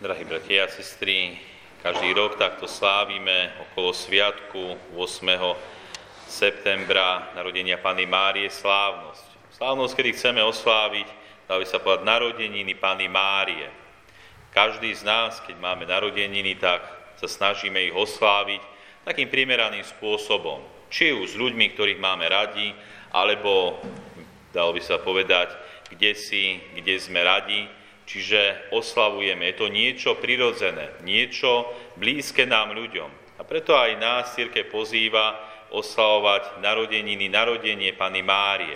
Drahí bratia a sestry, každý rok takto slávime okolo sviatku 8. septembra narodenia Pany Márie slávnosť. Slávnosť, kedy chceme osláviť, dá by sa povedať, narodeniny Pany Márie. Každý z nás, keď máme narodeniny, tak sa snažíme ich osláviť takým primeraným spôsobom. Či už s ľuďmi, ktorých máme radi, alebo, dalo by sa povedať, kde si, kde sme radi, Čiže oslavujeme. Je to niečo prirodzené, niečo blízke nám ľuďom. A preto aj nás círke pozýva oslavovať narodeniny, narodenie Pany Márie.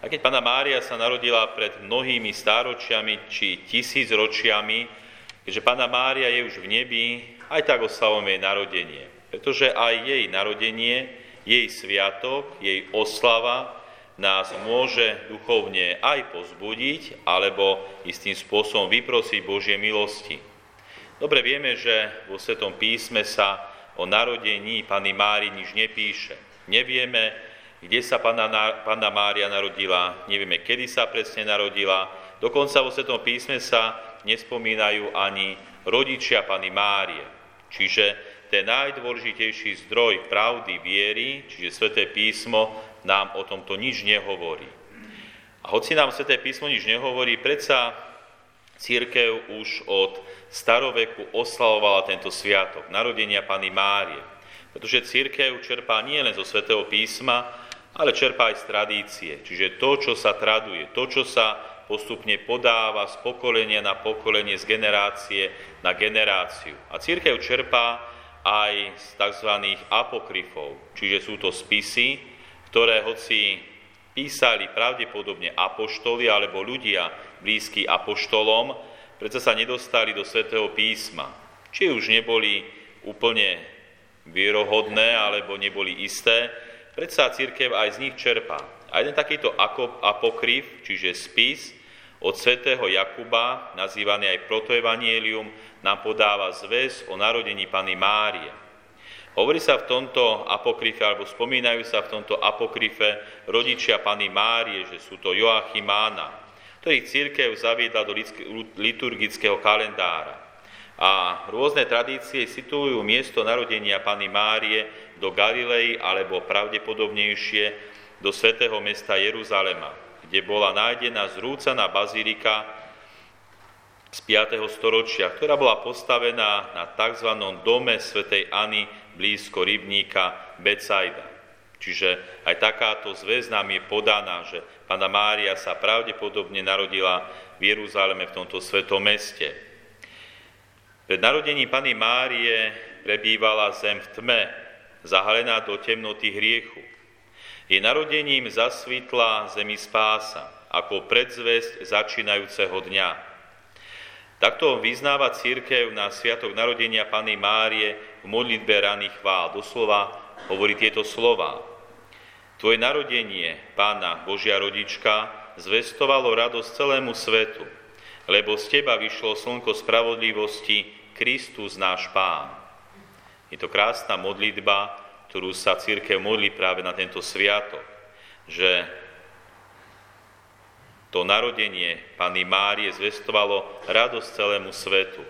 A keď Pana Mária sa narodila pred mnohými stáročiami či tisícročiami, keďže Pana Mária je už v nebi, aj tak oslavujeme jej narodenie. Pretože aj jej narodenie, jej sviatok, jej oslava nás môže duchovne aj pozbudiť, alebo istým spôsobom vyprosiť Božie milosti. Dobre vieme, že vo Svetom písme sa o narodení Pany Mári nič nepíše. Nevieme, kde sa Pana, Pana Mária narodila, nevieme, kedy sa presne narodila. Dokonca vo Svetom písme sa nespomínajú ani rodičia Pany Márie. Čiže ten najdôležitejší zdroj pravdy viery, čiže Sveté písmo, nám o tomto nič nehovorí. A hoci nám Sveté písmo nič nehovorí, predsa církev už od staroveku oslavovala tento sviatok, narodenia Pany Márie. Pretože církev čerpá nie len zo Svetého písma, ale čerpá aj z tradície. Čiže to, čo sa traduje, to, čo sa postupne podáva z pokolenia na pokolenie, z generácie na generáciu. A církev čerpá aj z tzv. apokryfov, čiže sú to spisy, ktoré hoci písali pravdepodobne apoštoli alebo ľudia blízky apoštolom, predsa sa nedostali do svätého písma. Či už neboli úplne vierohodné alebo neboli isté, predsa církev aj z nich čerpá. A jeden takýto apokryf, čiže spis od svätého Jakuba, nazývaný aj protoevanielium, nám podáva zväz o narodení Pany Márie. Hovorí sa v tomto apokryfe, alebo spomínajú sa v tomto apokryfe rodičia Pany Márie, že sú to Joachim Mána, ktorých církev zaviedla do liturgického kalendára. A rôzne tradície situujú miesto narodenia Pany Márie do Galilei alebo pravdepodobnejšie do svätého mesta Jeruzalema, kde bola nájdená zrúcaná bazilika z 5. storočia, ktorá bola postavená na tzv. dome svätejAny blízko rybníka Becajda. Čiže aj takáto zväz nám je podaná, že Pana Mária sa pravdepodobne narodila v Jeruzaleme v tomto svetom meste. Pred narodením Pany Márie prebývala zem v tme, zahalená do temnoty hriechu. Je narodením zasvitla zemi spása, ako predzvesť začínajúceho dňa. Takto vyznáva církev na sviatok narodenia Pany Márie v modlitbe raných chvál. Doslova hovorí tieto slova. Tvoje narodenie, Pána Božia rodička, zvestovalo radosť celému svetu, lebo z teba vyšlo slnko spravodlivosti, Kristus náš Pán. Je to krásna modlitba, ktorú sa církev modlí práve na tento sviatok, že to narodenie Panny Márie zvestovalo radosť celému svetu.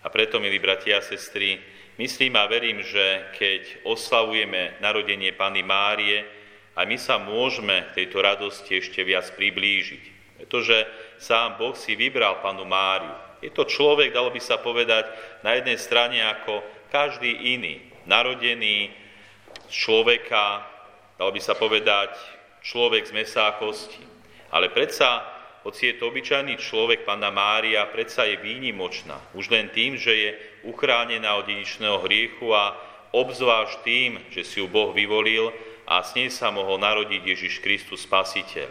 A preto, milí bratia a sestry, myslím a verím, že keď oslavujeme narodenie Panny Márie, aj my sa môžeme tejto radosti ešte viac priblížiť. Pretože sám Boh si vybral Panu Máriu. Je to človek, dalo by sa povedať, na jednej strane ako každý iný, narodený z človeka, dalo by sa povedať, človek z mesa a kosti. Ale predsa, hoci je to obyčajný človek, Panna Mária, predsa je výnimočná. Už len tým, že je uchránená od dedičného hriechu a obzvlášť tým, že si ju Boh vyvolil a s nej sa mohol narodiť Ježiš Kristus Spasiteľ.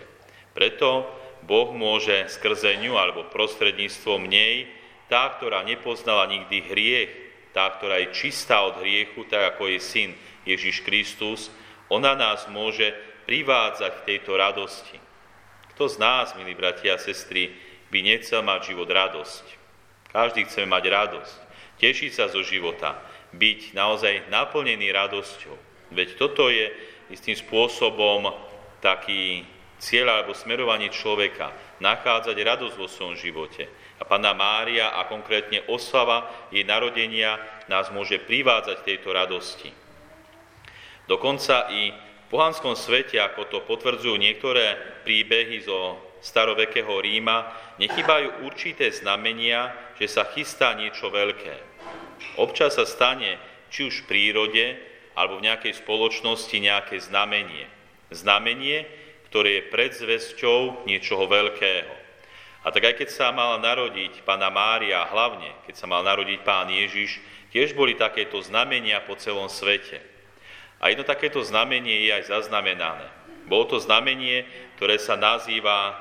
Preto Boh môže skrze ňu alebo prostredníctvom nej, tá, ktorá nepoznala nikdy hriech, tá, ktorá je čistá od hriechu, tak ako je syn Ježiš Kristus, ona nás môže privádzať k tejto radosti. Kto z nás, milí bratia a sestry, by nechcel mať život radosť? Každý chce mať radosť, tešiť sa zo života, byť naozaj naplnený radosťou. Veď toto je istým spôsobom taký cieľ alebo smerovanie človeka. nachádzať radosť vo svojom živote. A Panna Mária a konkrétne oslava jej narodenia nás môže privádzať tejto radosti. Dokonca i v pohanskom svete, ako to potvrdzujú niektoré príbehy zo starovekého Ríma, nechybajú určité znamenia, že sa chystá niečo veľké. Občas sa stane, či už v prírode, alebo v nejakej spoločnosti nejaké znamenie. Znamenie, ktoré je predzvesťou niečoho veľkého. A tak aj keď sa mala narodiť Pána Mária, hlavne keď sa mal narodiť Pán Ježiš, tiež boli takéto znamenia po celom svete. A jedno takéto znamenie je aj zaznamenané. Bolo to znamenie, ktoré sa nazýva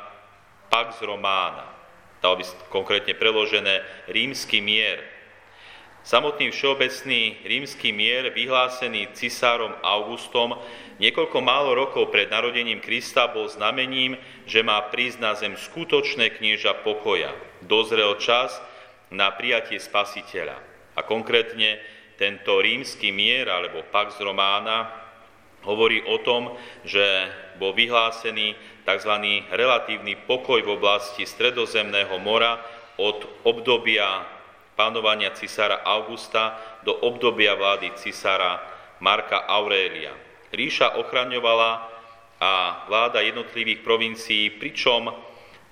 Pax Romana. Dalo by konkrétne preložené rímsky mier. Samotný všeobecný rímsky mier, vyhlásený cisárom Augustom niekoľko málo rokov pred narodením Krista, bol znamením, že má prísť na zem skutočné knieža pokoja. Dozrel čas na prijatie spasiteľa. A konkrétne tento rímsky mier alebo Pax Romana hovorí o tom, že bol vyhlásený tzv. relatívny pokoj v oblasti Stredozemného mora od obdobia panovania cisára Augusta do obdobia vlády cisára Marka Aurelia. Ríša ochraňovala a vláda jednotlivých provincií, pričom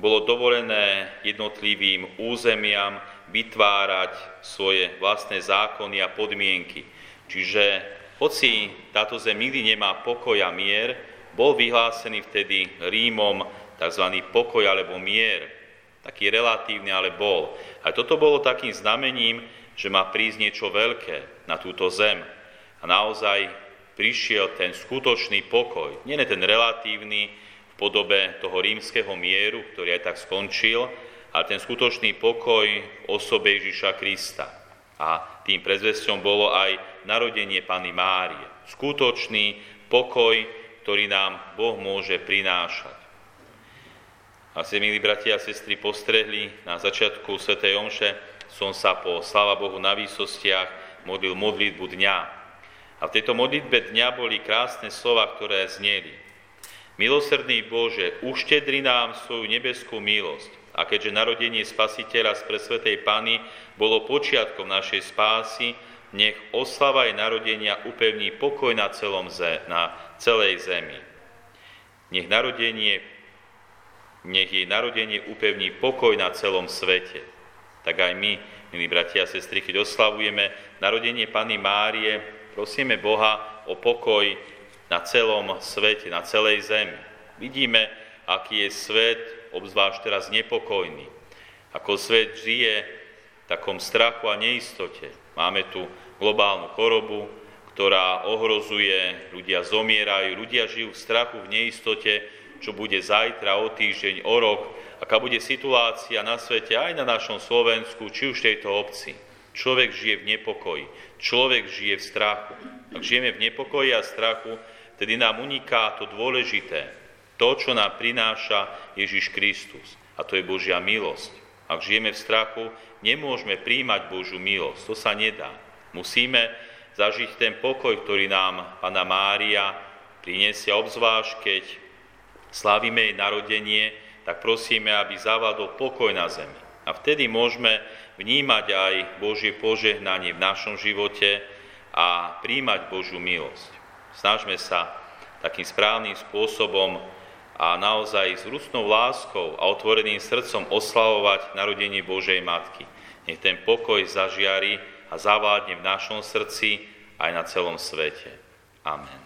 bolo dovolené jednotlivým územiam vytvárať svoje vlastné zákony a podmienky. Čiže hoci táto zem nikdy nemá pokoj a mier, bol vyhlásený vtedy Rímom tzv. pokoj alebo mier taký relatívny, ale bol. A toto bolo takým znamením, že má prísť niečo veľké na túto zem. A naozaj prišiel ten skutočný pokoj, nie ten relatívny v podobe toho rímskeho mieru, ktorý aj tak skončil, ale ten skutočný pokoj v osobe Ježiša Krista. A tým prezvesťom bolo aj narodenie Pany Márie. Skutočný pokoj, ktorý nám Boh môže prinášať. Asi, milí bratia a sestry, postrehli na začiatku Sv. Omše, som sa po, sláva Bohu, na výsostiach modlil modlitbu dňa. A v tejto modlitbe dňa boli krásne slova, ktoré zneli. Milosrdný Bože, uštedri nám svoju nebeskú milosť. A keďže narodenie Spasiteľa z presvetej Pany bolo počiatkom našej spásy, nech oslava aj narodenia upevní pokoj na, celom ze, na celej zemi. Nech narodenie nech jej narodenie upevní pokoj na celom svete. Tak aj my, milí bratia a sestry, keď oslavujeme narodenie Pany Márie, prosíme Boha o pokoj na celom svete, na celej zemi. Vidíme, aký je svet, obzvlášť teraz nepokojný. Ako svet žije v takom strachu a neistote. Máme tu globálnu chorobu, ktorá ohrozuje, ľudia zomierajú, ľudia žijú v strachu, v neistote, čo bude zajtra, o týždeň, o rok, aká bude situácia na svete, aj na našom Slovensku, či už v tejto obci. Človek žije v nepokoji, človek žije v strachu. Ak žijeme v nepokoji a strachu, tedy nám uniká to dôležité, to, čo nám prináša Ježiš Kristus. A to je Božia milosť. Ak žijeme v strachu, nemôžeme príjmať Božiu milosť. To sa nedá. Musíme zažiť ten pokoj, ktorý nám Pana Mária priniesie, obzvlášť keď slávime jej narodenie, tak prosíme, aby zavádol pokoj na zemi. A vtedy môžeme vnímať aj Božie požehnanie v našom živote a príjmať Božiu milosť. Snažme sa takým správnym spôsobom a naozaj s rúcnou láskou a otvoreným srdcom oslavovať narodenie Božej Matky. Nech ten pokoj zažiari a zavádne v našom srdci aj na celom svete. Amen.